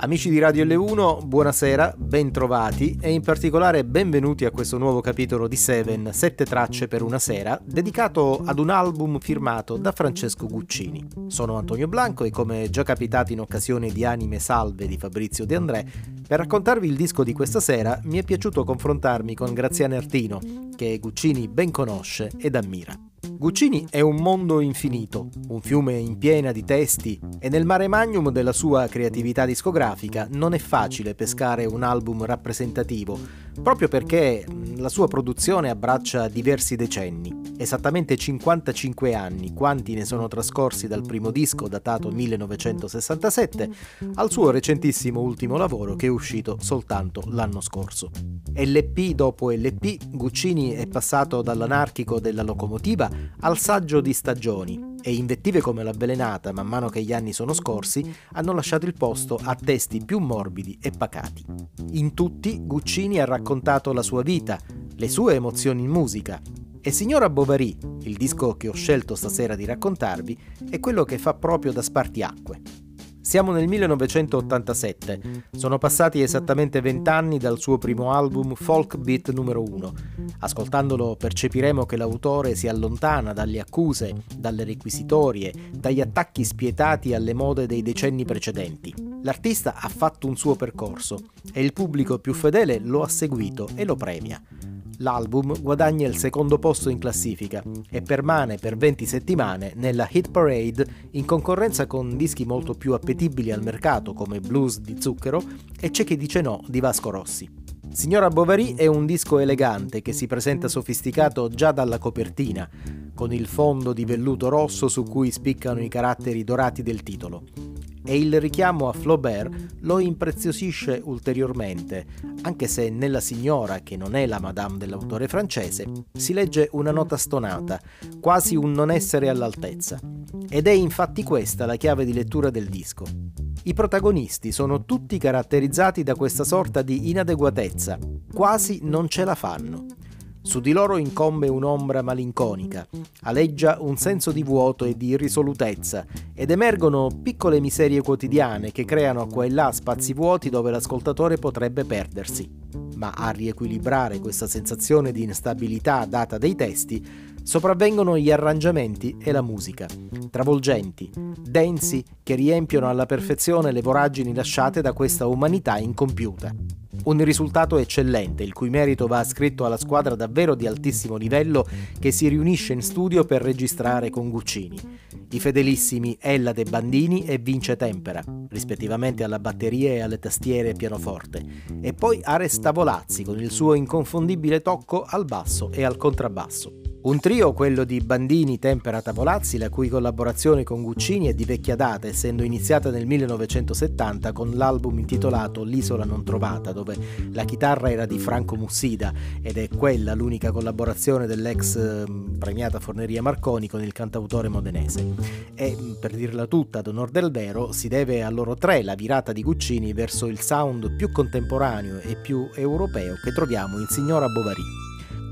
Amici di Radio L1, buonasera, bentrovati e in particolare benvenuti a questo nuovo capitolo di Seven, sette tracce per una sera, dedicato ad un album firmato da Francesco Guccini. Sono Antonio Blanco e come già capitato in occasione di Anime Salve di Fabrizio De André, per raccontarvi il disco di questa sera mi è piaciuto confrontarmi con Graziano Artino, che Guccini ben conosce ed ammira. Guccini è un mondo infinito, un fiume in piena di testi e nel mare magnum della sua creatività discografica non è facile pescare un album rappresentativo, proprio perché la sua produzione abbraccia diversi decenni, esattamente 55 anni, quanti ne sono trascorsi dal primo disco datato 1967 al suo recentissimo ultimo lavoro che è uscito soltanto l'anno scorso. LP dopo LP, Guccini è passato dall'anarchico della locomotiva al saggio di stagioni e invettive come l'avvelenata man mano che gli anni sono scorsi hanno lasciato il posto a testi più morbidi e pacati. In tutti Guccini ha raccontato la sua vita, le sue emozioni in musica. E Signora Bovary, il disco che ho scelto stasera di raccontarvi, è quello che fa proprio da spartiacque. Siamo nel 1987, sono passati esattamente vent'anni dal suo primo album Folk Beat numero 1. Ascoltandolo percepiremo che l'autore si allontana dalle accuse, dalle requisitorie, dagli attacchi spietati alle mode dei decenni precedenti. L'artista ha fatto un suo percorso e il pubblico più fedele lo ha seguito e lo premia. L'album guadagna il secondo posto in classifica e permane per 20 settimane nella hit parade in concorrenza con dischi molto più appetibili al mercato come Blues di Zucchero e C'è chi dice no di Vasco Rossi. Signora Bovary è un disco elegante che si presenta sofisticato già dalla copertina, con il fondo di velluto rosso su cui spiccano i caratteri dorati del titolo e il richiamo a Flaubert lo impreziosisce ulteriormente, anche se nella signora, che non è la madame dell'autore francese, si legge una nota stonata, quasi un non essere all'altezza. Ed è infatti questa la chiave di lettura del disco. I protagonisti sono tutti caratterizzati da questa sorta di inadeguatezza, quasi non ce la fanno. Su di loro incombe un'ombra malinconica, aleggia un senso di vuoto e di irrisolutezza ed emergono piccole miserie quotidiane che creano qua e là spazi vuoti dove l'ascoltatore potrebbe perdersi. Ma a riequilibrare questa sensazione di instabilità data dai testi, sopravvengono gli arrangiamenti e la musica, travolgenti, densi, che riempiono alla perfezione le voragini lasciate da questa umanità incompiuta. Un risultato eccellente, il cui merito va ascritto alla squadra davvero di altissimo livello che si riunisce in studio per registrare con Guccini. I fedelissimi Ella De Bandini e Vince Tempera, rispettivamente alla batteria e alle tastiere e pianoforte, e poi Ares Tavolazzi con il suo inconfondibile tocco al basso e al contrabbasso. Un trio, quello di Bandini, Tempera, Tavolazzi, la cui collaborazione con Guccini è di vecchia data, essendo iniziata nel 1970 con l'album intitolato L'isola non trovata, dove la chitarra era di Franco Mussida ed è quella l'unica collaborazione dell'ex ehm, premiata Forneria Marconi con il cantautore modenese. E per dirla tutta, ad onor del vero, si deve a loro tre la virata di Guccini verso il sound più contemporaneo e più europeo che troviamo in Signora Bovary.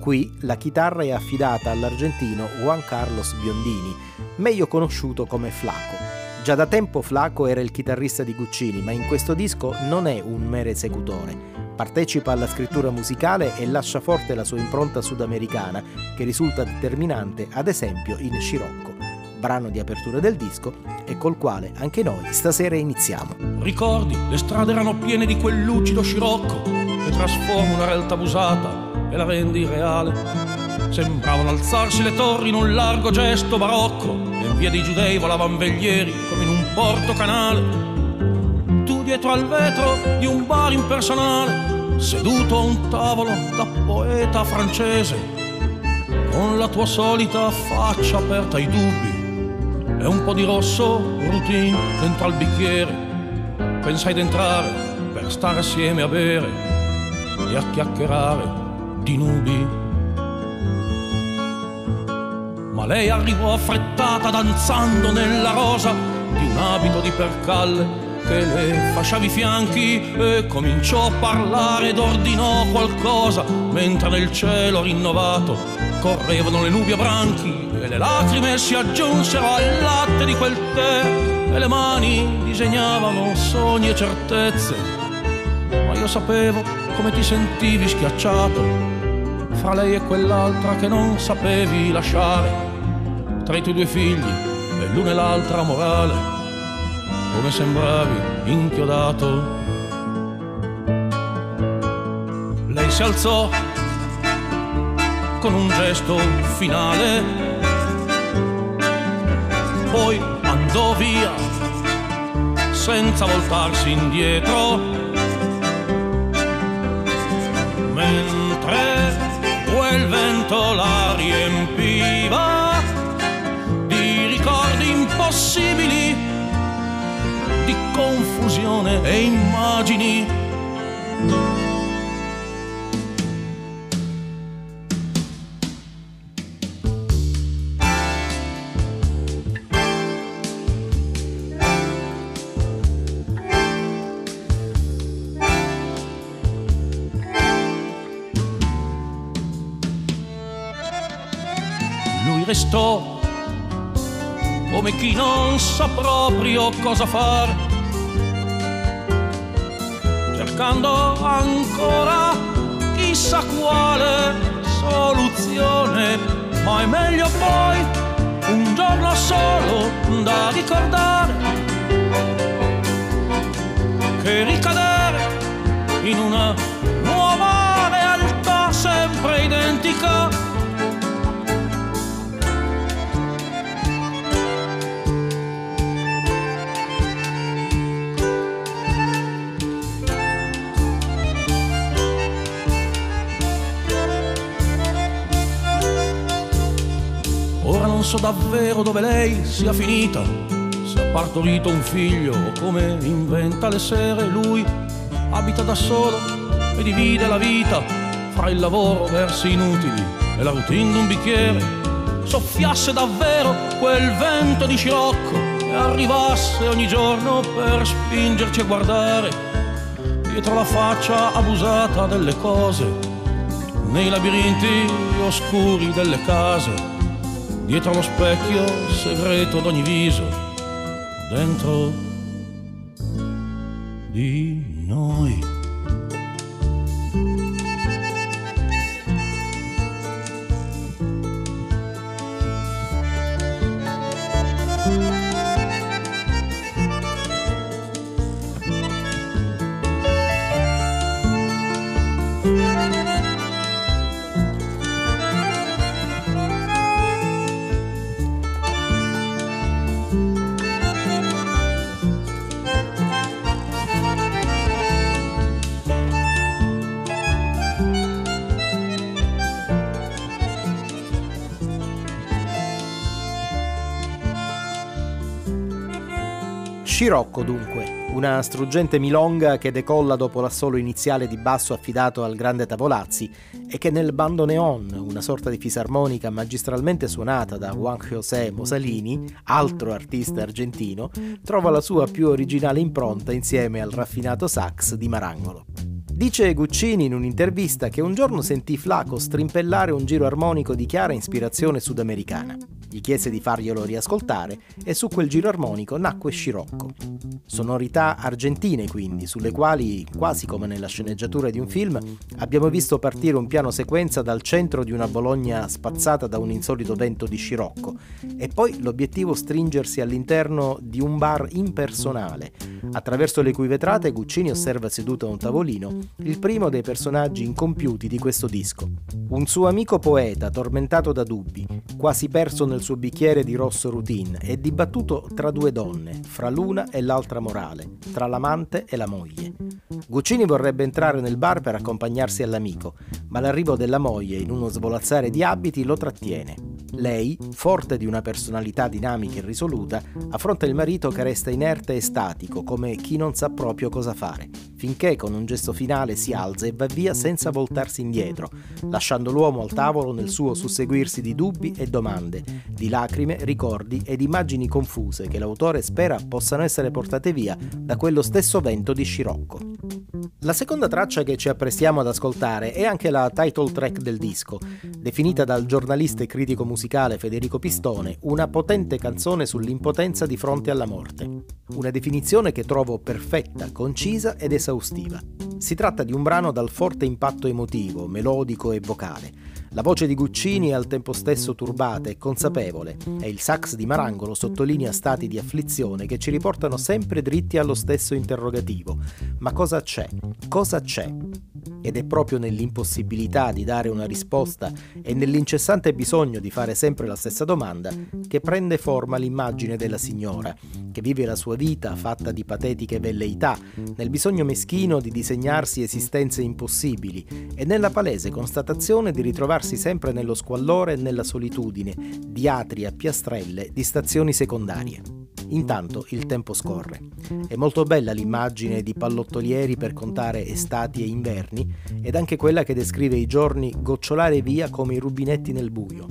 Qui la chitarra è affidata all'argentino Juan Carlos Biondini, meglio conosciuto come Flaco. Già da tempo Flaco era il chitarrista di Guccini, ma in questo disco non è un mero esecutore. Partecipa alla scrittura musicale e lascia forte la sua impronta sudamericana, che risulta determinante ad esempio in Scirocco, brano di apertura del disco e col quale anche noi stasera iniziamo. Ricordi, le strade erano piene di quel lucido scirocco che trasforma una realtà abusata e la rendi reale. Sembravano alzarsi le torri in un largo gesto barocco e in via dei giudei volavano veglieri come in un porto canale. Tu dietro al vetro di un bar impersonale, seduto a un tavolo da poeta francese, con la tua solita faccia aperta ai dubbi e un po' di rosso routine dentro al bicchiere. Pensai d'entrare per stare assieme a bere e a chiacchierare di nubi. Ma lei arrivò affrettata danzando nella rosa di un abito di percalle che le fasciava i fianchi e cominciò a parlare ed ordinò qualcosa mentre nel cielo rinnovato correvano le nubi a branchi e le lacrime si aggiunsero al latte di quel tè e le mani disegnavano sogni e certezze ma io sapevo come ti sentivi schiacciato fra lei e quell'altra che non sapevi lasciare tra i tuoi due figli e l'una e l'altra morale come sembravi inchiodato. Lei si alzò con un gesto finale, poi andò via senza voltarsi indietro, mentre quel vento la riempiva di ricordi impossibili di confusione e immagini. Restò. Come chi non sa proprio cosa fare, cercando ancora chissà quale soluzione, ma è meglio poi un giorno solo da ricordare che ricadere in una nuova realtà sempre identica so davvero dove lei sia finita, se ha partorito un figlio o come inventa le sere lui, abita da solo e divide la vita fra il lavoro versi inutili e la routine d'un bicchiere. Soffiasse davvero quel vento di scirocco e arrivasse ogni giorno per spingerci a guardare dietro la faccia abusata delle cose, nei labirinti oscuri delle case dietro lo specchio segreto d'ogni viso, dentro di noi. Scirocco dunque, una struggente milonga che decolla dopo l'assolo iniziale di basso affidato al grande Tavolazzi e che nel bando neon, una sorta di fisarmonica magistralmente suonata da Juan José Mosalini, altro artista argentino, trova la sua più originale impronta insieme al raffinato sax di Marangolo. Dice Guccini in un'intervista che un giorno sentì Flaco strimpellare un giro armonico di chiara ispirazione sudamericana. Gli chiese di farglielo riascoltare e su quel giro armonico nacque Scirocco. Sonorità argentine quindi, sulle quali, quasi come nella sceneggiatura di un film, abbiamo visto partire un piano sequenza dal centro di una Bologna spazzata da un insolito vento di Scirocco e poi l'obiettivo stringersi all'interno di un bar impersonale. Attraverso le cui vetrate Guccini osserva seduto a un tavolino il primo dei personaggi incompiuti di questo disco. Un suo amico poeta tormentato da dubbi, quasi perso nel suo bicchiere di rosso routine e dibattuto tra due donne, fra l'una e l'altra morale, tra l'amante e la moglie. Guccini vorrebbe entrare nel bar per accompagnarsi all'amico, ma l'arrivo della moglie in uno svolazzare di abiti lo trattiene. Lei, forte di una personalità dinamica e risoluta, affronta il marito che resta inerte e statico, come chi non sa proprio cosa fare finché con un gesto finale si alza e va via senza voltarsi indietro, lasciando l'uomo al tavolo nel suo susseguirsi di dubbi e domande, di lacrime, ricordi ed immagini confuse che l'autore spera possano essere portate via da quello stesso vento di scirocco. La seconda traccia che ci apprestiamo ad ascoltare è anche la title track del disco, definita dal giornalista e critico musicale Federico Pistone una potente canzone sull'impotenza di fronte alla morte. Una definizione che trovo perfetta, concisa ed esaustiva. Si tratta di un brano dal forte impatto emotivo, melodico e vocale la voce di Guccini è al tempo stesso turbata e consapevole e il sax di Marangolo sottolinea stati di afflizione che ci riportano sempre dritti allo stesso interrogativo. Ma cosa c'è? Cosa c'è? Ed è proprio nell'impossibilità di dare una risposta e nell'incessante bisogno di fare sempre la stessa domanda che prende forma l'immagine della signora, che vive la sua vita fatta di patetiche velleità, nel bisogno meschino di disegnarsi esistenze impossibili e nella palese constatazione di ritrovarsi sempre nello squallore e nella solitudine, di atri a piastrelle, di stazioni secondarie. Intanto il tempo scorre. È molto bella l'immagine di pallottolieri per contare estati e inverni ed anche quella che descrive i giorni gocciolare via come i rubinetti nel buio.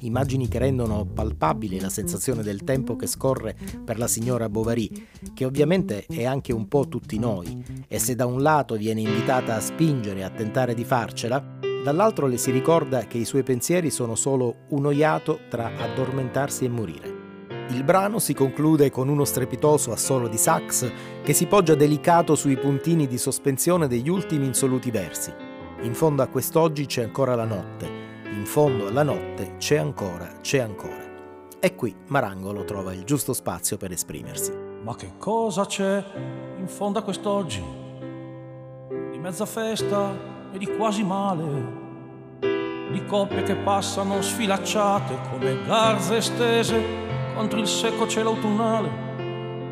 Immagini che rendono palpabile la sensazione del tempo che scorre per la signora Bovary, che ovviamente è anche un po' tutti noi, e se da un lato viene invitata a spingere a tentare di farcela, dall'altro le si ricorda che i suoi pensieri sono solo un oiato tra addormentarsi e morire. Il brano si conclude con uno strepitoso assolo di sax che si poggia delicato sui puntini di sospensione degli ultimi insoluti versi. In fondo a quest'oggi c'è ancora la notte, in fondo alla notte c'è ancora, c'è ancora. E qui Marangolo trova il giusto spazio per esprimersi. Ma che cosa c'è in fondo a quest'oggi? Di mezza festa e di quasi male di coppie che passano sfilacciate come garze stese contro il secco cielo autunnale,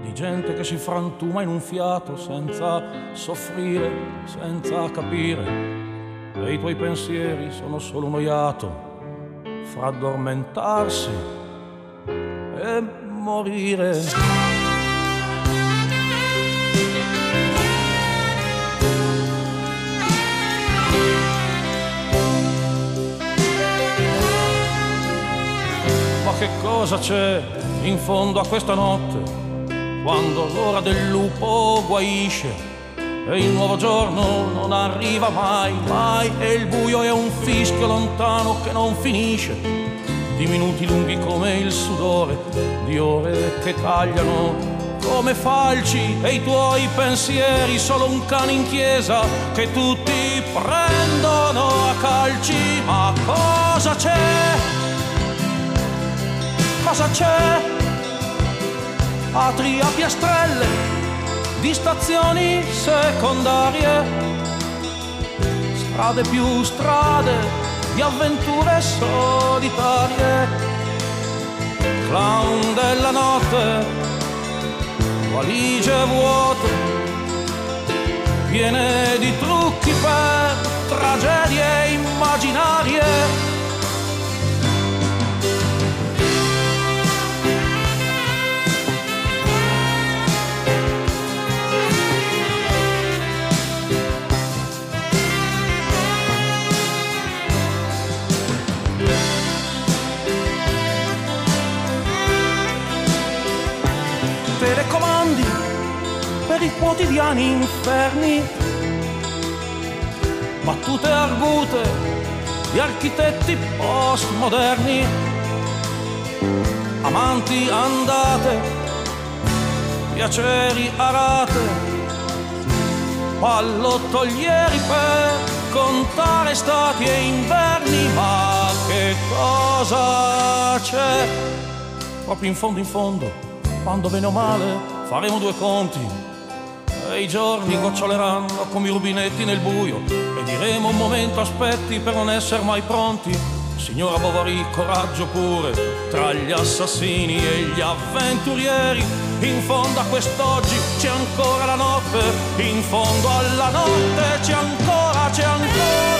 di gente che si frantuma in un fiato senza soffrire, senza capire. E i tuoi pensieri sono solo un oiato fra addormentarsi e morire. Che cosa c'è in fondo a questa notte, quando l'ora del lupo guaisce e il nuovo giorno non arriva mai, mai, e il buio è un fischio lontano che non finisce, di minuti lunghi come il sudore, di ore che tagliano come falci e i tuoi pensieri solo un cane in chiesa che tutti prendono a calci, ma cosa c'è? Cosa c'è? Atri a piastrelle di stazioni secondarie, strade più strade di avventure solitarie, clown della notte, valigie vuote, piene di trucchi per tragedie immaginarie quotidiani inferni, battute argute di architetti postmoderni, amanti andate, piaceri arate, pallottolieri per contare stati e inverni, ma che cosa c'è? Proprio in fondo in fondo, quando bene o male faremo due conti e i giorni goccioleranno come i rubinetti nel buio e diremo un momento aspetti per non essere mai pronti. Signora Bovary, coraggio pure tra gli assassini e gli avventurieri. In fondo a quest'oggi c'è ancora la notte, in fondo alla notte c'è ancora, c'è ancora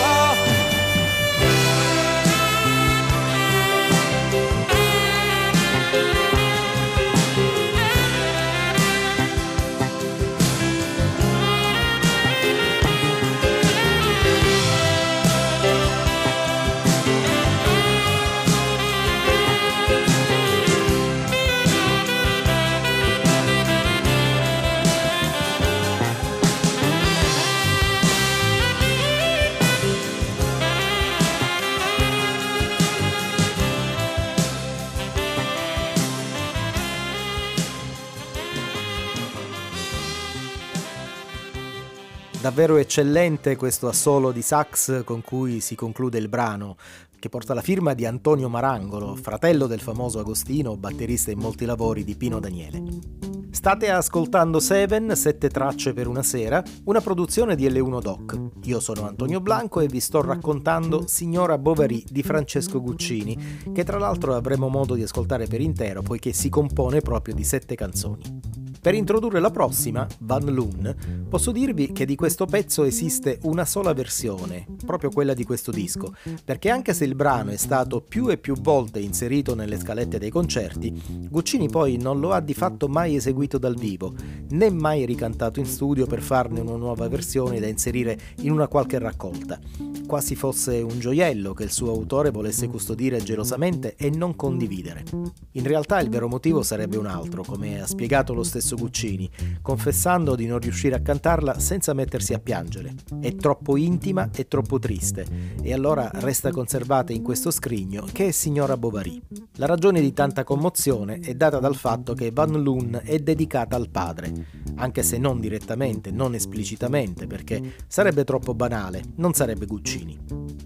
Davvero eccellente questo assolo di sax con cui si conclude il brano, che porta la firma di Antonio Marangolo, fratello del famoso Agostino, batterista in molti lavori di Pino Daniele. State ascoltando Seven, sette tracce per una sera, una produzione di L1 Doc. Io sono Antonio Blanco e vi sto raccontando Signora Bovary di Francesco Guccini, che tra l'altro avremo modo di ascoltare per intero poiché si compone proprio di sette canzoni. Per introdurre la prossima, Van Loon, posso dirvi che di questo pezzo esiste una sola versione, proprio quella di questo disco, perché anche se il brano è stato più e più volte inserito nelle scalette dei concerti, Guccini poi non lo ha di fatto mai eseguito dal vivo, né mai ricantato in studio per farne una nuova versione da inserire in una qualche raccolta, quasi fosse un gioiello che il suo autore volesse custodire gelosamente e non condividere. In realtà il vero motivo sarebbe un altro, come ha spiegato lo stesso Guccini, confessando di non riuscire a cantarla senza mettersi a piangere. È troppo intima e troppo triste, e allora resta conservata in questo scrigno che è Signora Bovary. La ragione di tanta commozione è data dal fatto che Van Loon è dedicata al padre, anche se non direttamente, non esplicitamente, perché sarebbe troppo banale, non sarebbe Guccini.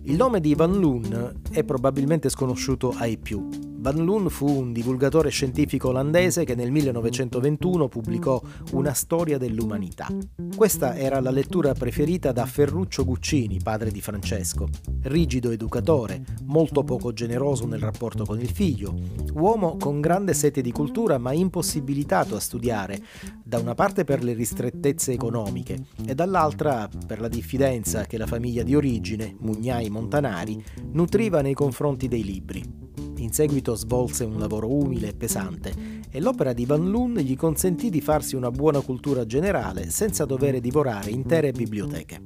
Il nome di Van Loon è probabilmente sconosciuto ai più, Van Loon fu un divulgatore scientifico olandese che nel 1921 pubblicò Una storia dell'umanità. Questa era la lettura preferita da Ferruccio Guccini, padre di Francesco. Rigido educatore, molto poco generoso nel rapporto con il figlio, uomo con grande sete di cultura ma impossibilitato a studiare, da una parte per le ristrettezze economiche e dall'altra per la diffidenza che la famiglia di origine, Mugnai Montanari, nutriva nei confronti dei libri. In seguito svolse un lavoro umile e pesante e l'opera di Van Loon gli consentì di farsi una buona cultura generale senza dover divorare intere biblioteche.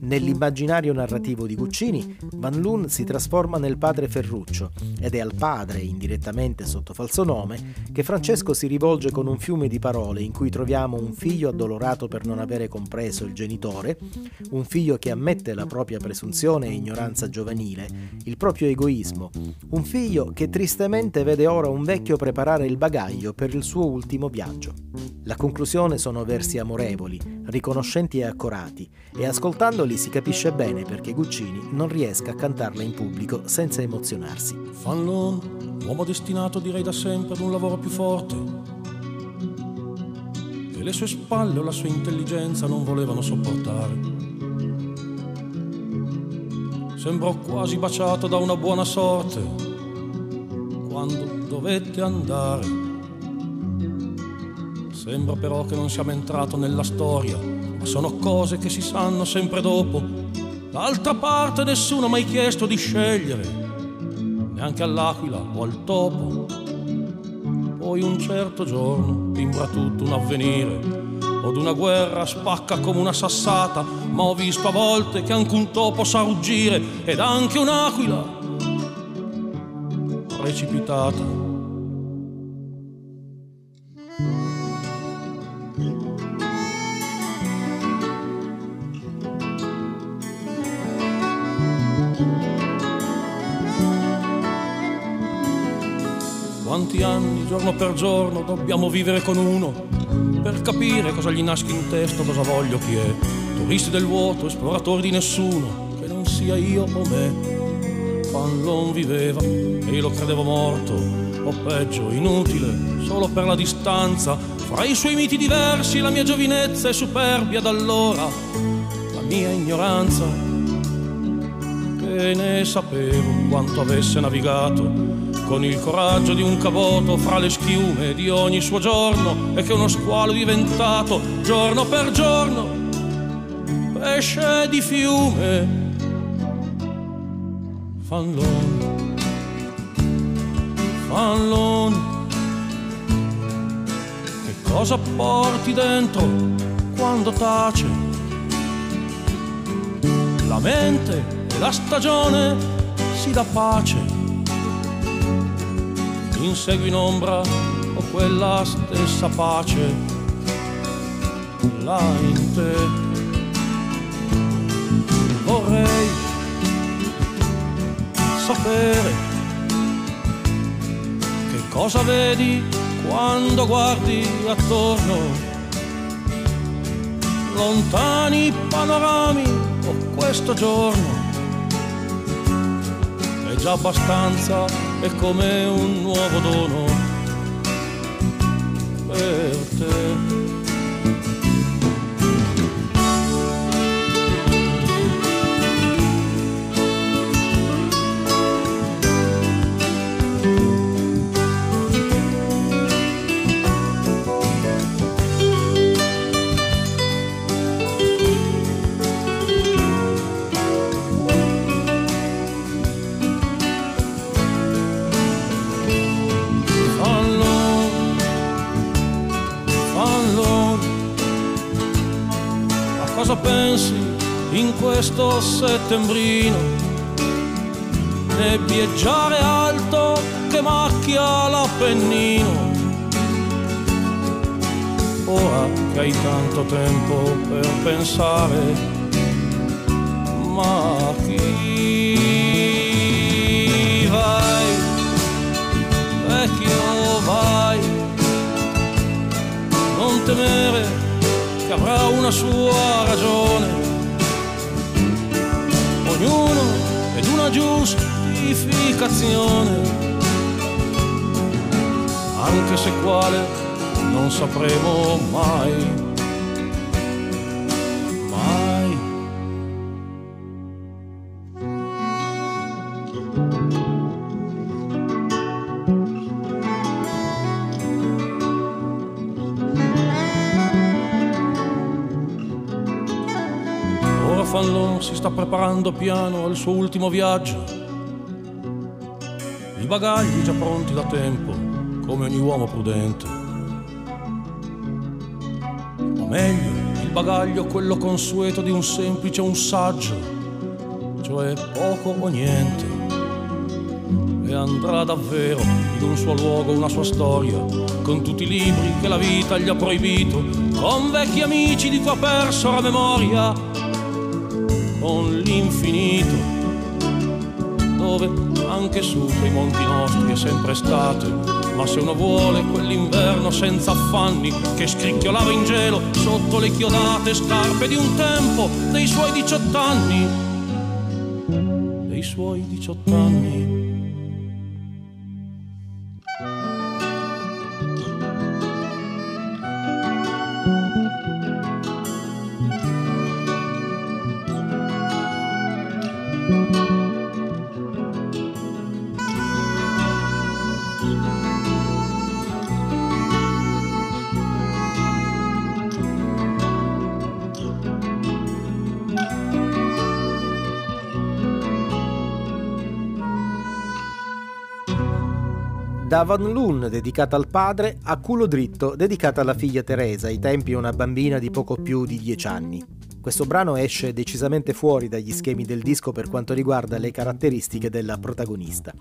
Nell'immaginario narrativo di Guccini, Van Loon si trasforma nel padre Ferruccio ed è al padre, indirettamente sotto falso nome, che Francesco si rivolge con un fiume di parole in cui troviamo un figlio addolorato per non avere compreso il genitore, un figlio che ammette la propria presunzione e ignoranza giovanile, il proprio egoismo, un figlio che tristemente vede ora un vecchio preparare il bagaglio per il suo ultimo viaggio. La conclusione sono versi amorevoli, riconoscenti e accorati, e ascoltandoli si capisce bene perché Guccini non riesca a cantarla in pubblico senza emozionarsi. Fanlon, uomo destinato direi da sempre ad un lavoro più forte, che le sue spalle o la sua intelligenza non volevano sopportare. Sembrò quasi baciato da una buona sorte quando dovette andare. Sembra però che non siamo entrato nella storia, ma sono cose che si sanno sempre dopo. D'altra parte nessuno ha mai chiesto di scegliere, neanche all'aquila o al topo. Poi un certo giorno timbra tutto un avvenire, od una guerra spacca come una sassata, ma ho visto a volte che anche un topo sa ruggire ed anche un'aquila precipitata. Giorno per giorno, dobbiamo vivere con uno per capire cosa gli nasce in testa, cosa voglio chi è. Turisti del vuoto, esploratori di nessuno, che non sia io o me. Fallon viveva e io lo credevo morto, o peggio, inutile, solo per la distanza. Fra i suoi miti diversi, la mia giovinezza e superbia d'allora, la mia ignoranza, che ne sapevo quanto avesse navigato con il coraggio di un cavoto fra le schiume di ogni suo giorno e che uno squalo diventato giorno per giorno pesce di fiume Fallon, Fallon, che cosa porti dentro quando tace? La mente e la stagione si dà pace, insegui in ombra o quella stessa pace, là in te. Vorrei sapere che cosa vedi quando guardi attorno. lontani panorami o questo giorno. È già abbastanza, è come un nuovo dono per te. Questo settembrino, nebbieggiare alto che macchia l'Appennino. Ora che hai tanto tempo per pensare, ma chi vai, vecchio vai, non temere che avrà una sua ragione ognuno ed una giustificazione, anche se quale non sapremo mai. Si sta preparando piano al suo ultimo viaggio. I bagagli già pronti da tempo, come ogni uomo prudente. O meglio, il bagaglio quello consueto di un semplice un saggio, cioè poco o niente. E andrà davvero in un suo luogo, una sua storia, con tutti i libri che la vita gli ha proibito, con vecchi amici di cui ha perso la memoria con l'infinito, dove anche su quei monti nostri è sempre estate, ma se uno vuole quell'inverno senza affanni che scricchiolava in gelo sotto le chiodate scarpe di un tempo dei suoi diciotto anni, dei suoi diciotto anni. Da Van Loon dedicata al padre a Culo Dritto dedicata alla figlia Teresa, ai tempi una bambina di poco più di dieci anni. Questo brano esce decisamente fuori dagli schemi del disco per quanto riguarda le caratteristiche della protagonista.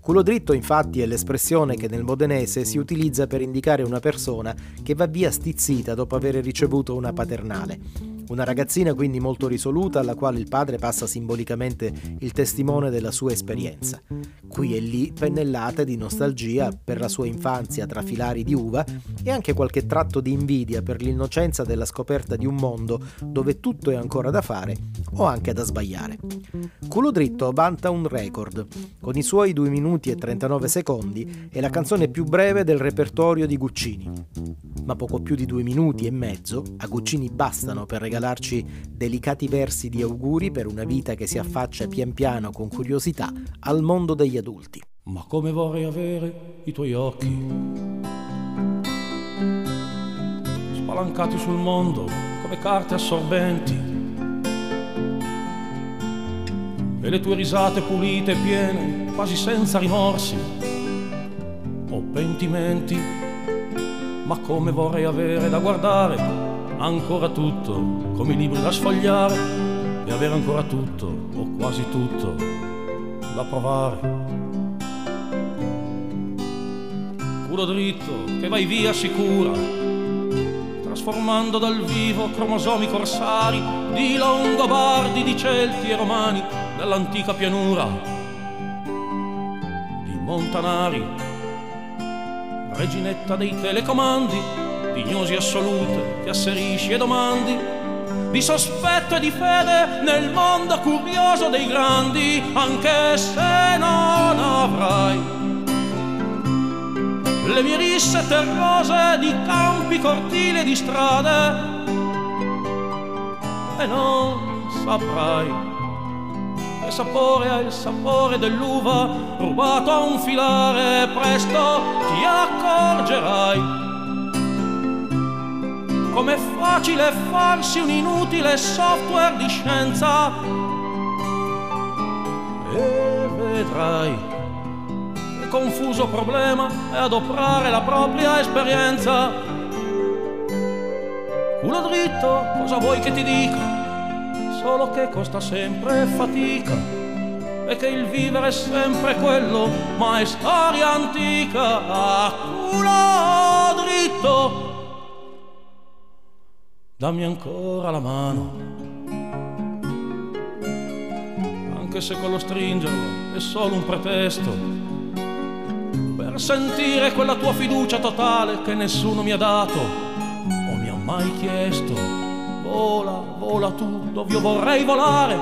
Culo dritto infatti è l'espressione che nel modenese si utilizza per indicare una persona che va via stizzita dopo aver ricevuto una paternale. Una ragazzina quindi molto risoluta alla quale il padre passa simbolicamente il testimone della sua esperienza. Qui e lì pennellate di nostalgia per la sua infanzia tra filari di uva e anche qualche tratto di invidia per l'innocenza della scoperta di un mondo dove tutto è ancora da fare o anche da sbagliare. Culo dritto vanta un record. Con i suoi 2 minuti e 39 secondi è la canzone più breve del repertorio di Guccini. Ma poco più di due minuti e mezzo a Guccini bastano per regalare regalarci delicati versi di auguri per una vita che si affaccia pian piano con curiosità al mondo degli adulti. Ma come vorrei avere i tuoi occhi spalancati sul mondo come carte assorbenti e le tue risate pulite e piene, quasi senza rimorsi o pentimenti. Ma come vorrei avere da guardare ancora tutto, come i libri da sfogliare e avere ancora tutto, o quasi tutto, da provare. Culo dritto, che vai via sicura, trasformando dal vivo cromosomi corsari di longobardi, di celti e romani dell'antica pianura, di montanari, reginetta dei telecomandi dignosi assolute, ti asserisci e domandi di sospetto e di fede nel mondo curioso dei grandi, anche se non avrai le mie risse terrose di campi, cortili e di strade e non saprai che sapore ha il sapore dell'uva rubato a un filare presto ti accorgerai com'è facile farsi un inutile software di scienza? E vedrai. Che confuso problema è adoprare la propria esperienza. Culo dritto cosa vuoi che ti dica? Solo che costa sempre fatica. E che il vivere è sempre quello, ma è storia antica. A culo dritto. Dammi ancora la mano, anche se quello stringerlo è solo un pretesto per sentire quella tua fiducia totale che nessuno mi ha dato o mi ha mai chiesto Vola, vola tu, dove io vorrei volare,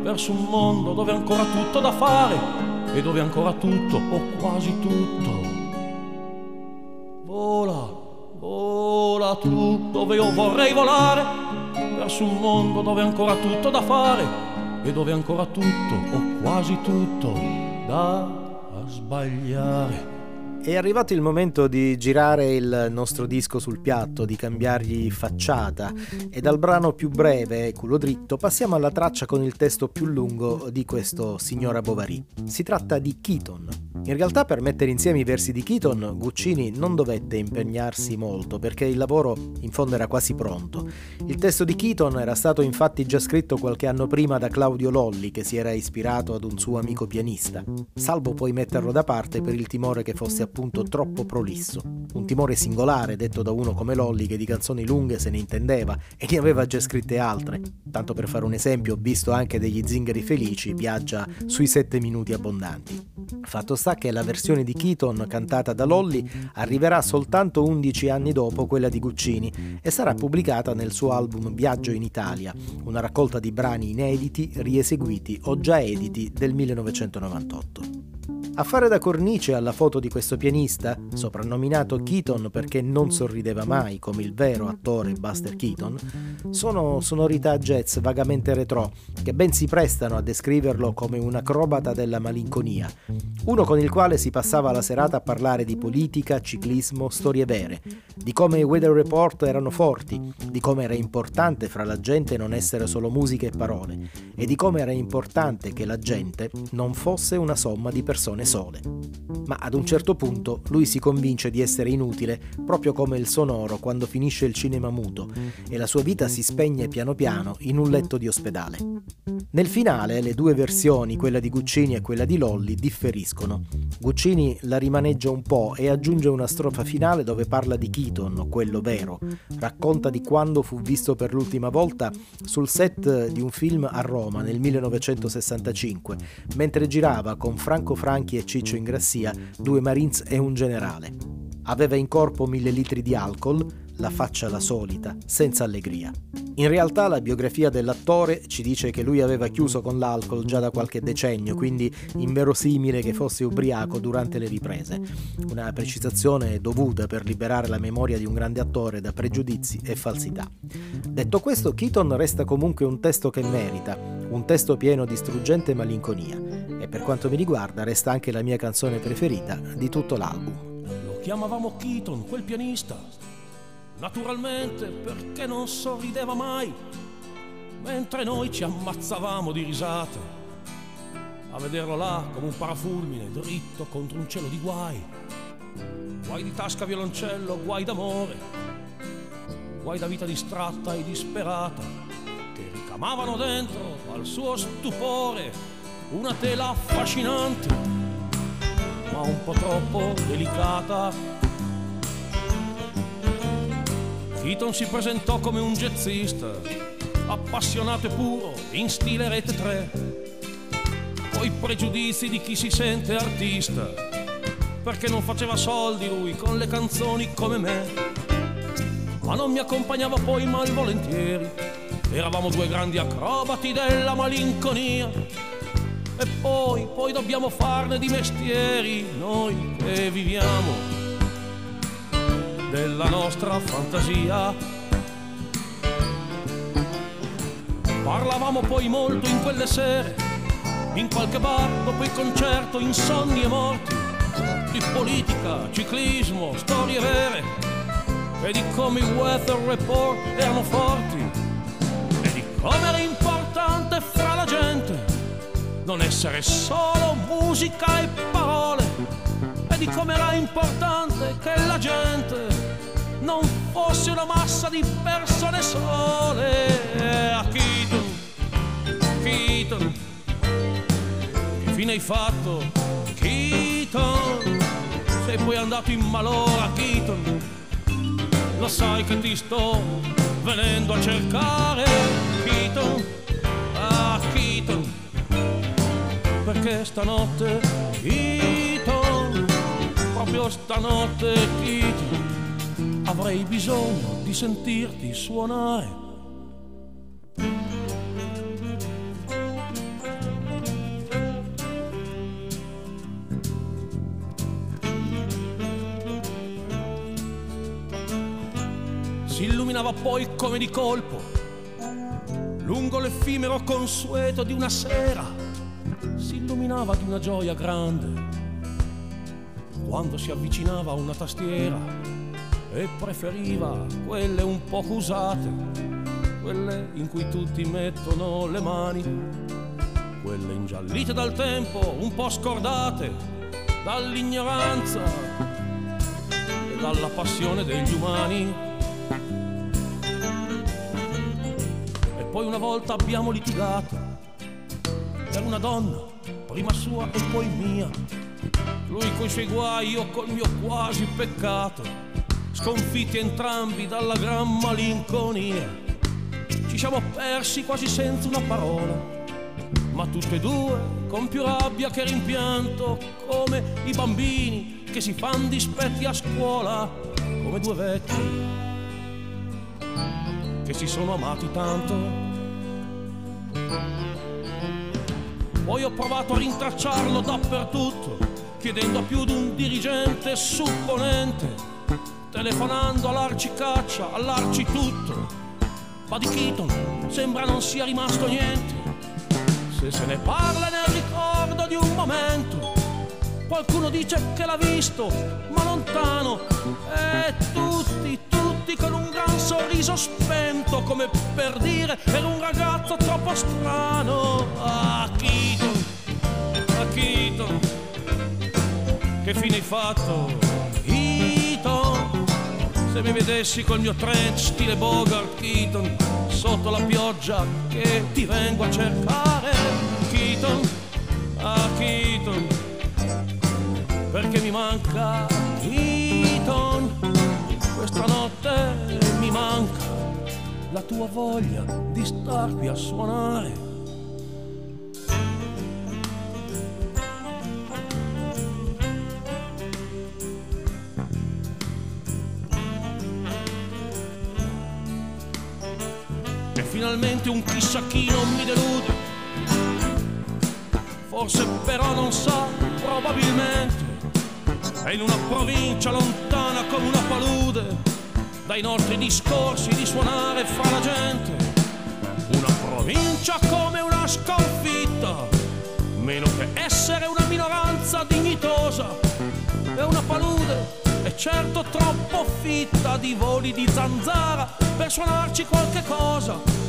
verso un mondo dove ancora tutto da fare e dove ancora tutto o quasi tutto. Tu, dove io vorrei volare, verso un mondo dove ancora tutto da fare e dove ancora tutto o quasi tutto da sbagliare. È arrivato il momento di girare il nostro disco sul piatto, di cambiargli facciata e dal brano più breve, culo dritto, passiamo alla traccia con il testo più lungo di questo Signora Bovary. Si tratta di Keaton, in realtà per mettere insieme i versi di Keaton, Guccini non dovette impegnarsi molto perché il lavoro in fondo era quasi pronto. Il testo di Keaton era stato infatti già scritto qualche anno prima da Claudio Lolli che si era ispirato ad un suo amico pianista, salvo poi metterlo da parte per il timore che fosse appunto troppo prolisso. Un timore singolare detto da uno come Lolli che di canzoni lunghe se ne intendeva e ne aveva già scritte altre. Tanto per fare un esempio, visto anche degli zingari felici, viaggia sui sette minuti abbondanti. Fatto sta che la versione di Keaton cantata da Lolly arriverà soltanto 11 anni dopo quella di Guccini e sarà pubblicata nel suo album Viaggio in Italia, una raccolta di brani inediti, rieseguiti o già editi del 1998. A fare da cornice alla foto di questo pianista, soprannominato Keaton perché non sorrideva mai come il vero attore Buster Keaton, sono sonorità jazz vagamente retro che ben si prestano a descriverlo come un acrobata della malinconia, uno con il quale si passava la serata a parlare di politica, ciclismo, storie vere, di come i weather report erano forti, di come era importante fra la gente non essere solo musica e parole, e di come era importante che la gente non fosse una somma di persone sole. Ma ad un certo punto lui si convince di essere inutile, proprio come il sonoro quando finisce il cinema muto, e la sua vita si spegne piano piano in un letto di ospedale. Nel finale le due versioni, quella di Guccini e quella di Lolli, differiscono. Guccini la rimaneggia un po' e aggiunge una strofa finale dove parla di Keaton, quello vero. Racconta di quando fu visto per l'ultima volta sul set di un film a Roma nel 1965, mentre girava con Franco Franchi e Ciccio Ingrassia, due Marines e un generale. Aveva in corpo mille litri di alcol, la faccia la solita, senza allegria. In realtà la biografia dell'attore ci dice che lui aveva chiuso con l'alcol già da qualche decennio, quindi inverosimile che fosse ubriaco durante le riprese. Una precisazione dovuta per liberare la memoria di un grande attore da pregiudizi e falsità. Detto questo, Keaton resta comunque un testo che merita, un testo pieno di struggente malinconia e per quanto mi riguarda resta anche la mia canzone preferita di tutto l'album. Lo chiamavamo Keaton, quel pianista naturalmente perché non sorrideva mai, mentre noi ci ammazzavamo di risate, a vederlo là come un parafulmine dritto contro un cielo di guai, guai di tasca violoncello, guai d'amore, guai da vita distratta e disperata, che ricamavano dentro al suo stupore una tela affascinante, ma un po' troppo delicata Keaton si presentò come un jazzista, appassionato e puro, in stile rete 3. Poi pregiudizi di chi si sente artista, perché non faceva soldi lui con le canzoni come me. Ma non mi accompagnava poi malvolentieri, eravamo due grandi acrobati della malinconia. E poi, poi dobbiamo farne di mestieri, noi che viviamo della nostra fantasia. Parlavamo poi molto in quelle sere, in qualche bar, dopo il concerto, insonni e morti, di politica, ciclismo, storie vere, e di come i weather report erano forti, e di come era importante fra la gente non essere solo musica e parole, di come era importante che la gente non fosse una massa di persone sole. A Keaton, Keaton, che fine hai fatto? Keaton, sei poi andato in malora, Keaton, lo sai che ti sto venendo a cercare, Keaton, ah Keaton, perché stanotte, Keaton, proprio stanotte, Keaton avrei bisogno di sentirti suonare. Si illuminava poi come di colpo, lungo l'effimero consueto di una sera, si illuminava di una gioia grande quando si avvicinava a una tastiera e preferiva quelle un poco usate, quelle in cui tutti mettono le mani, quelle ingiallite dal tempo, un po' scordate dall'ignoranza e dalla passione degli umani. E poi una volta abbiamo litigato per una donna, prima sua e poi mia, lui coi suoi guai, io col mio quasi peccato sconfitti entrambi dalla gran malinconia. Ci siamo persi quasi senza una parola, ma tutte e due con più rabbia che rimpianto, come i bambini che si fanno dispetti a scuola, come due vecchi che si sono amati tanto. Poi ho provato a rintracciarlo dappertutto, chiedendo a più di un dirigente supponente telefonando all'arcicaccia, all'arci tutto. Ma di Keaton sembra non sia rimasto niente. Se se ne parla nel ricordo di un momento, qualcuno dice che l'ha visto, ma lontano. E tutti, tutti con un gran sorriso spento, come per dire era un ragazzo troppo strano. Ah, Keaton, ah, Keaton, che fine hai fatto? Se mi vedessi col mio trench stile Bogart Keaton Sotto la pioggia che ti vengo a cercare. Keaton, ah Keaton Perché mi manca Keaton? Questa notte mi manca La tua voglia di star qui a suonare finalmente un chissà chi non mi delude. Forse però non sa, probabilmente, è in una provincia lontana come una palude, dai nostri discorsi di suonare fra la gente. Una provincia come una sconfitta, meno che essere una minoranza dignitosa. È una palude è certo troppo fitta di voli di zanzara per suonarci qualche cosa.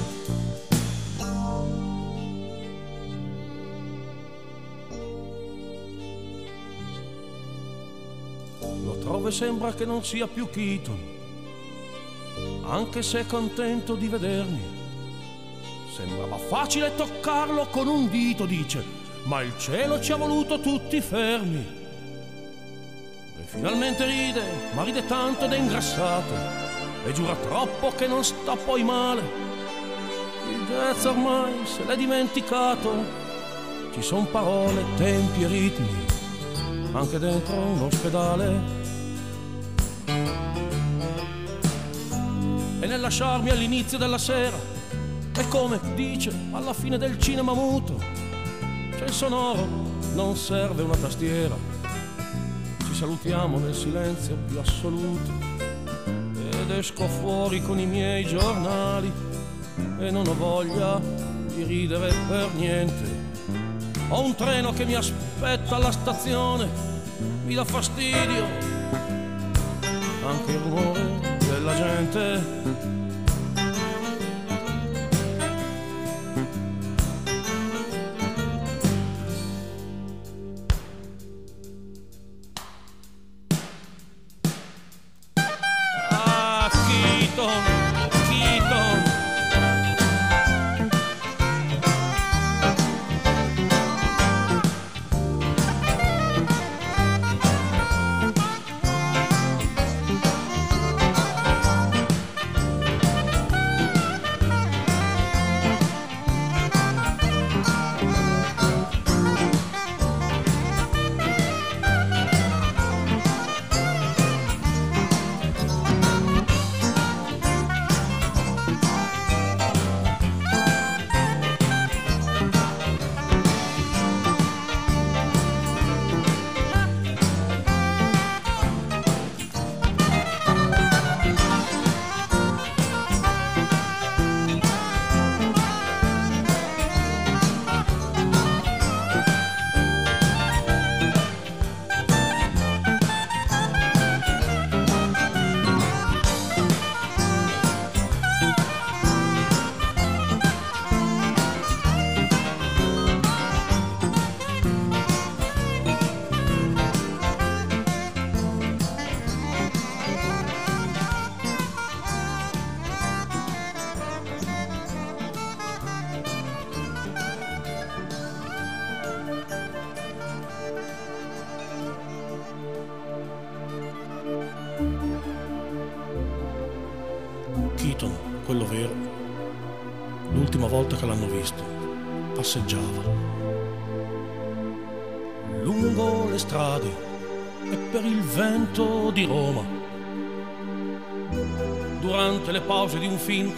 Lo trovo e sembra che non sia più Keaton, anche se è contento di vedermi. Sembrava facile toccarlo con un dito, dice, ma il cielo ci ha voluto tutti fermi. Finalmente ride, ma ride tanto ed è ingrassato e giura troppo che non sta poi male. Il jazz ormai se l'è dimenticato, ci son parole, tempi e ritmi, anche dentro un ospedale. E nel lasciarmi all'inizio della sera, è come dice alla fine del cinema muto. C'è il sonoro, non serve una tastiera. Ci salutiamo nel silenzio più assoluto. Ed esco fuori con i miei giornali e non ho voglia di ridere per niente. Ho un treno che mi aspetta alla stazione, mi dà fastidio anche il rumore della gente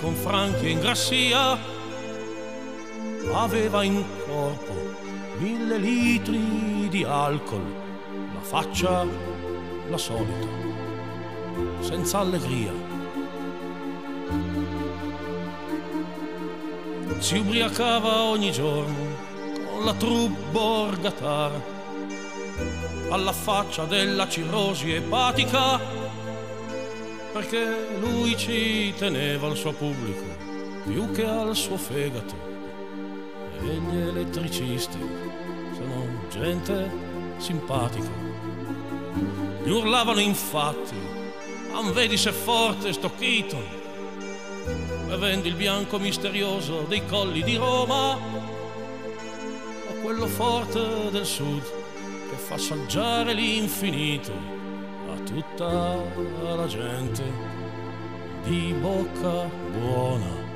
con Franchi e Ingrassia, aveva in corpo mille litri di alcol, la faccia la solita, senza allegria. Si ubriacava ogni giorno con la troupe borgatar alla faccia della cirrosi epatica perché lui ci teneva al suo pubblico più che al suo fegato. E gli elettricisti sono gente simpatica. Gli urlavano infatti non vedi se forte sto Keaton bevendo il bianco misterioso dei colli di Roma o quello forte del sud che fa assaggiare l'infinito tutta la gente di bocca buona.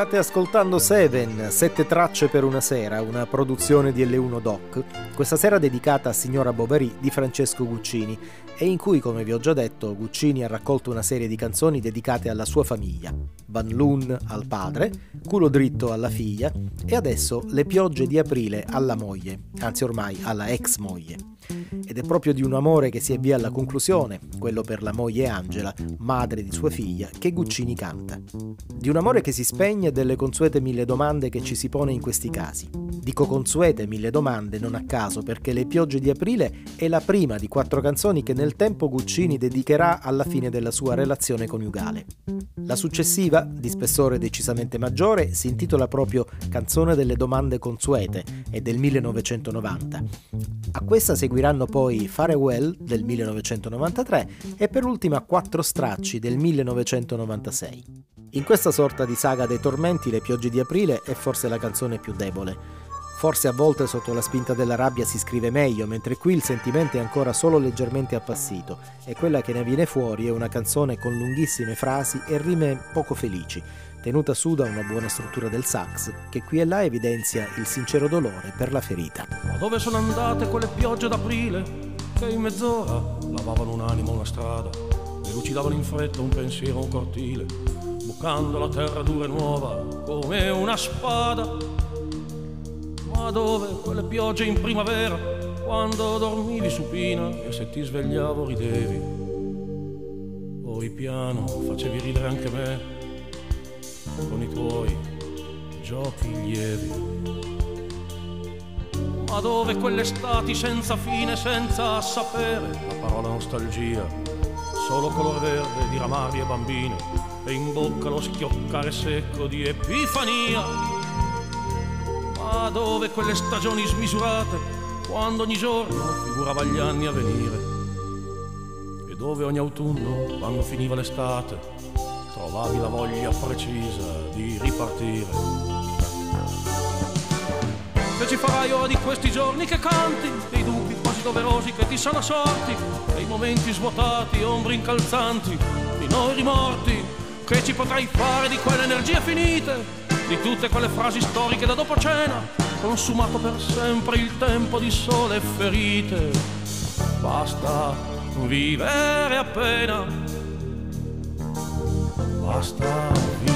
State ascoltando Seven, sette tracce per una sera, una produzione di L1 Doc, questa sera dedicata a Signora Bovary di Francesco Guccini e in cui, come vi ho già detto, Guccini ha raccolto una serie di canzoni dedicate alla sua famiglia. Van Loon al padre, Culo dritto alla figlia e adesso Le piogge di aprile alla moglie, anzi ormai alla ex moglie. Ed è proprio di un amore che si avvia alla conclusione, quello per la moglie Angela, madre di sua figlia, che Guccini canta. Di un amore che si spegne e delle consuete mille domande che ci si pone in questi casi. Dico consuete mille domande non a caso perché Le piogge di aprile è la prima di quattro canzoni che nel tempo Guccini dedicherà alla fine della sua relazione coniugale. La successiva, di spessore decisamente maggiore, si intitola proprio Canzone delle domande consuete, è del 1990. A questa seguiranno poi Farewell del 1993 e per ultima Quattro stracci del 1996. In questa sorta di saga dei tormenti Le piogge di aprile è forse la canzone più debole. Forse a volte sotto la spinta della rabbia si scrive meglio, mentre qui il sentimento è ancora solo leggermente appassito e quella che ne viene fuori è una canzone con lunghissime frasi e rime poco felici, tenuta su da una buona struttura del sax, che qui e là evidenzia il sincero dolore per la ferita. Ma dove sono andate quelle piogge d'aprile che in mezz'ora lavavano un animo una strada e lucidavano in fretta un pensiero un cortile, bucando la terra dura e nuova come una spada? Ma dove quelle piogge in primavera, quando dormivi supina e se ti svegliavo ridevi? Poi piano facevi ridere anche me con i tuoi giochi lievi. Ma dove quelle stati senza fine, senza sapere la parola nostalgia, solo color verde di ramari e bambine e in bocca lo schioccare secco di epifania. Ma dove quelle stagioni smisurate, quando ogni giorno figurava gli anni a venire. E dove ogni autunno, quando finiva l'estate, trovavi la voglia precisa di ripartire. Che ci farai ora di questi giorni che canti, dei dubbi quasi doverosi che ti sono sorti, dei momenti svuotati, ombre incalzanti, di noi rimorti, che ci potrai fare di quelle energie finite, di tutte quelle frasi storiche da dopo cena, consumato per sempre il tempo di sole e ferite. Basta vivere appena basta vivere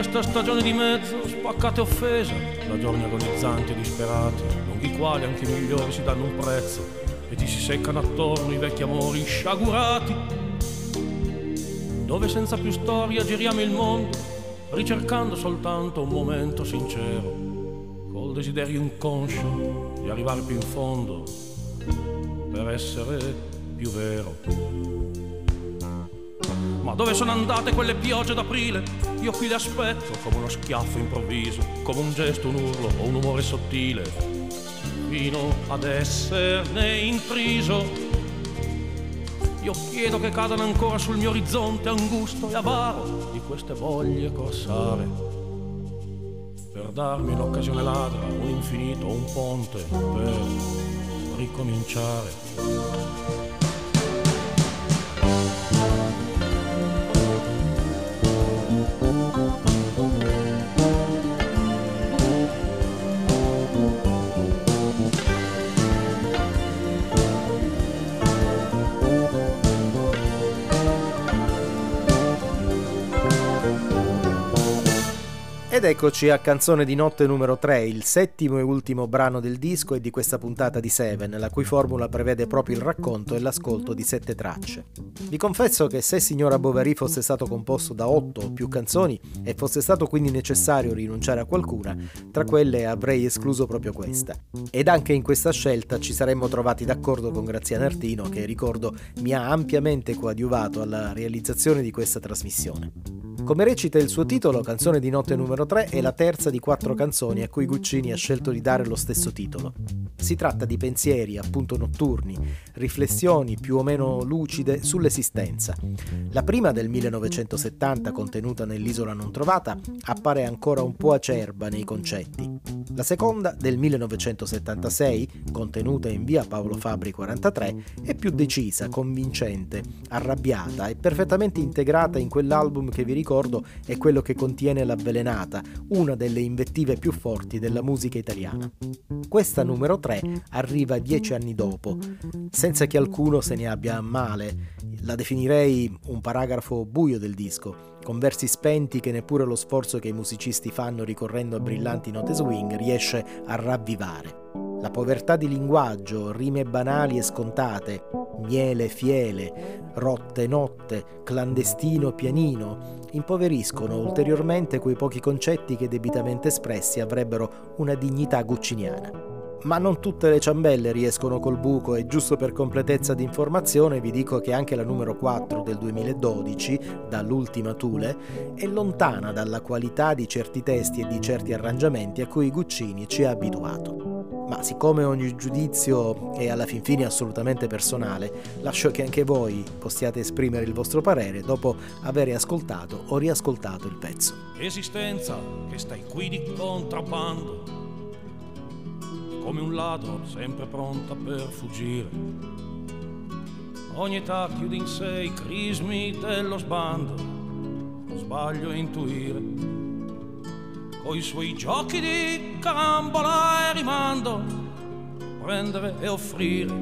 questa stagione di mezzo, spaccate offesa, da giorni agonizzanti e disperati, lungo i quali anche i migliori si danno un prezzo e ti si seccano attorno i vecchi amori sciagurati, dove senza più storia giriamo il mondo, ricercando soltanto un momento sincero, col desiderio inconscio di arrivare più in fondo per essere più vero. Ma dove sono andate quelle piogge d'aprile? Io qui le aspetto come uno schiaffo improvviso, come un gesto, un urlo o un umore sottile, fino ad esserne intriso. Io chiedo che cadano ancora sul mio orizzonte angusto e avaro di queste voglie corsare, per darmi un'occasione ladra, un infinito, un ponte, per ricominciare. Ed eccoci a Canzone di notte numero 3, il settimo e ultimo brano del disco e di questa puntata di Seven, la cui formula prevede proprio il racconto e l'ascolto di sette tracce. Vi confesso che se Signora Bovary fosse stato composto da otto o più canzoni e fosse stato quindi necessario rinunciare a qualcuna, tra quelle avrei escluso proprio questa. Ed anche in questa scelta ci saremmo trovati d'accordo con Graziano Artino, che ricordo mi ha ampiamente coadiuvato alla realizzazione di questa trasmissione. Come recita il suo titolo, Canzone di notte numero 3 è la terza di quattro canzoni a cui Guccini ha scelto di dare lo stesso titolo. Si tratta di pensieri, appunto notturni, riflessioni più o meno lucide sull'esistenza. La prima del 1970, contenuta nell'Isola non trovata, appare ancora un po' acerba nei concetti. La seconda, del 1976, contenuta in via Paolo Fabri 43, è più decisa, convincente, arrabbiata e perfettamente integrata in quell'album che vi ricordo è quello che contiene L'avvelenata, una delle invettive più forti della musica italiana. Questa numero 3 arriva dieci anni dopo, senza che alcuno se ne abbia a male. La definirei un paragrafo buio del disco, con versi spenti che neppure lo sforzo che i musicisti fanno ricorrendo a brillanti note swing riesce a ravvivare. La povertà di linguaggio, rime banali e scontate, miele fiele, rotte notte, clandestino pianino, impoveriscono ulteriormente quei pochi concetti che debitamente espressi avrebbero una dignità gucciniana. Ma non tutte le ciambelle riescono col buco e giusto per completezza di informazione vi dico che anche la numero 4 del 2012, dall'ultima Thule, è lontana dalla qualità di certi testi e di certi arrangiamenti a cui Guccini ci ha abituato. Ma siccome ogni giudizio è alla fin fine assolutamente personale, lascio che anche voi possiate esprimere il vostro parere dopo aver ascoltato o riascoltato il pezzo. Esistenza che stai qui di contrabbando come un ladro sempre pronta per fuggire. Ogni età chiude in sé i crismi dello sbando, non sbaglio intuire. Coi suoi giochi di carambola e rimando, prendere e offrire,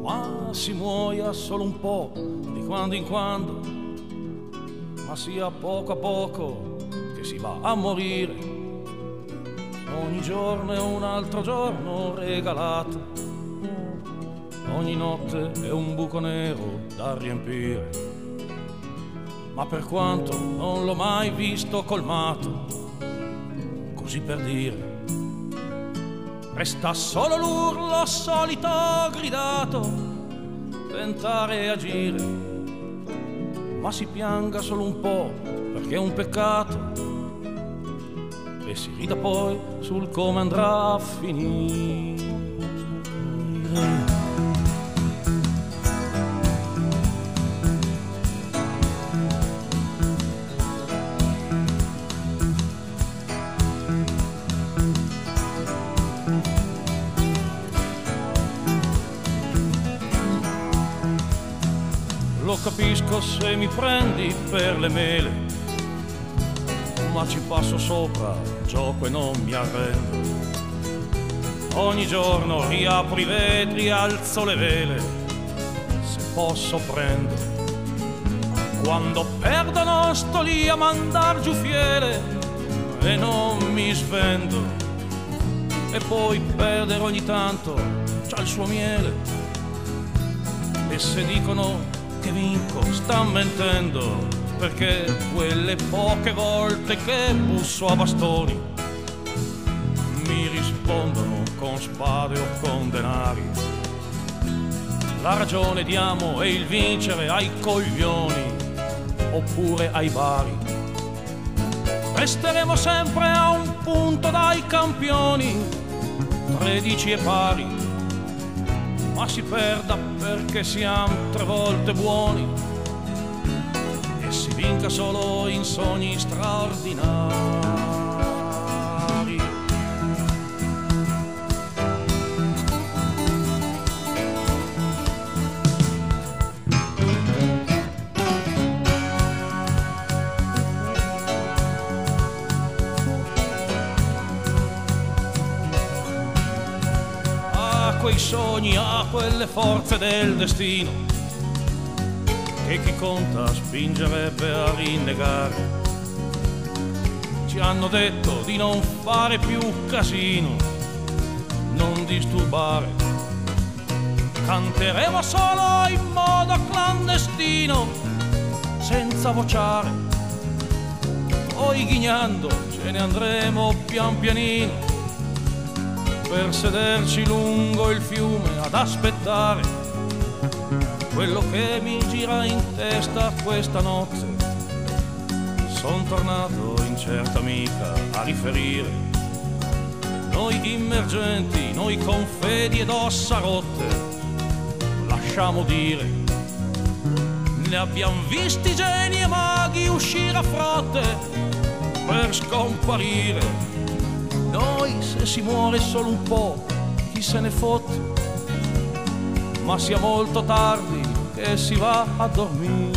ma si muoia solo un po' di quando in quando, ma sia poco a poco che si va a morire ogni giorno è un altro giorno regalato, ogni notte è un buco nero da riempire, ma per quanto non l'ho mai visto colmato, così per dire, resta solo l'urlo solito gridato, tentare e agire, ma si pianga solo un po' perché è un peccato e si rida poi sul come andrà a finire. Lo capisco se mi prendi per le mele ma ci passo sopra, gioco e non mi arrendo. Ogni giorno riapro i vetri, alzo le vele, se posso prendo. Quando perdono sto lì a mandar giù fiele e non mi svendo. E poi perdere ogni tanto c'ha il suo miele. E se dicono che vinco, sta mentendo perché quelle poche volte che busso a bastoni mi rispondono con spade o con denari. La ragione diamo è il vincere ai coglioni oppure ai bari. Resteremo sempre a un punto dai campioni, tredici e pari, ma si perda perché siamo tre volte buoni vinca solo in sogni straordinari. A quei sogni, a quelle forze del destino e chi conta spingerebbe a rinnegare. Ci hanno detto di non fare più casino, non disturbare. Canteremo solo in modo clandestino, senza vociare. Poi ghignando ce ne andremo pian pianino per sederci lungo il fiume ad aspettare quello che mi gira in testa questa notte. Sono tornato incerta amica a riferire. Noi immergenti, noi con fedi ed ossa rotte, lasciamo dire. Ne abbiamo visti geni e maghi uscire a frotte per scomparire. Noi se si muore solo un po', chi se ne fotte? Ma sia molto tardi che si va a dormire.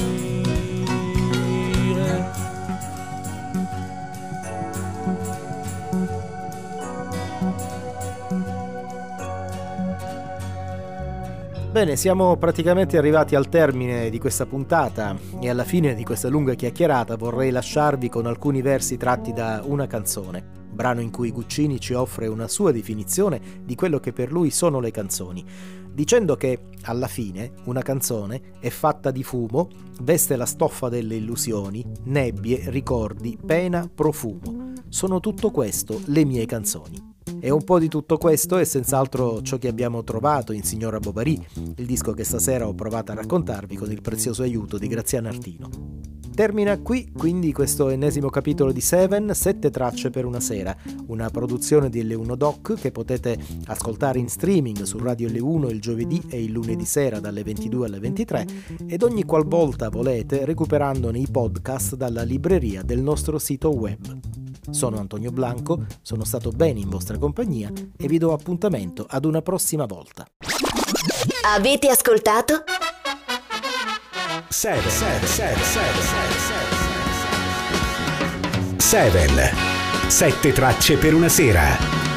Bene, siamo praticamente arrivati al termine di questa puntata e alla fine di questa lunga chiacchierata vorrei lasciarvi con alcuni versi tratti da una canzone brano in cui Guccini ci offre una sua definizione di quello che per lui sono le canzoni, dicendo che alla fine una canzone è fatta di fumo, veste la stoffa delle illusioni, nebbie, ricordi, pena, profumo. Sono tutto questo le mie canzoni. E un po' di tutto questo è senz'altro ciò che abbiamo trovato in Signora Bovary, il disco che stasera ho provato a raccontarvi con il prezioso aiuto di Graziano Artino. Termina qui quindi questo ennesimo capitolo di Seven, sette tracce per una sera, una produzione di L1 Doc che potete ascoltare in streaming su Radio L1 il giovedì e il lunedì sera dalle 22 alle 23 ed ogni qualvolta volete recuperandone i podcast dalla libreria del nostro sito web. Sono Antonio Blanco, sono stato bene in vostra compagnia e vi do appuntamento ad una prossima volta. Avete ascoltato? 7 7 tracce per una sera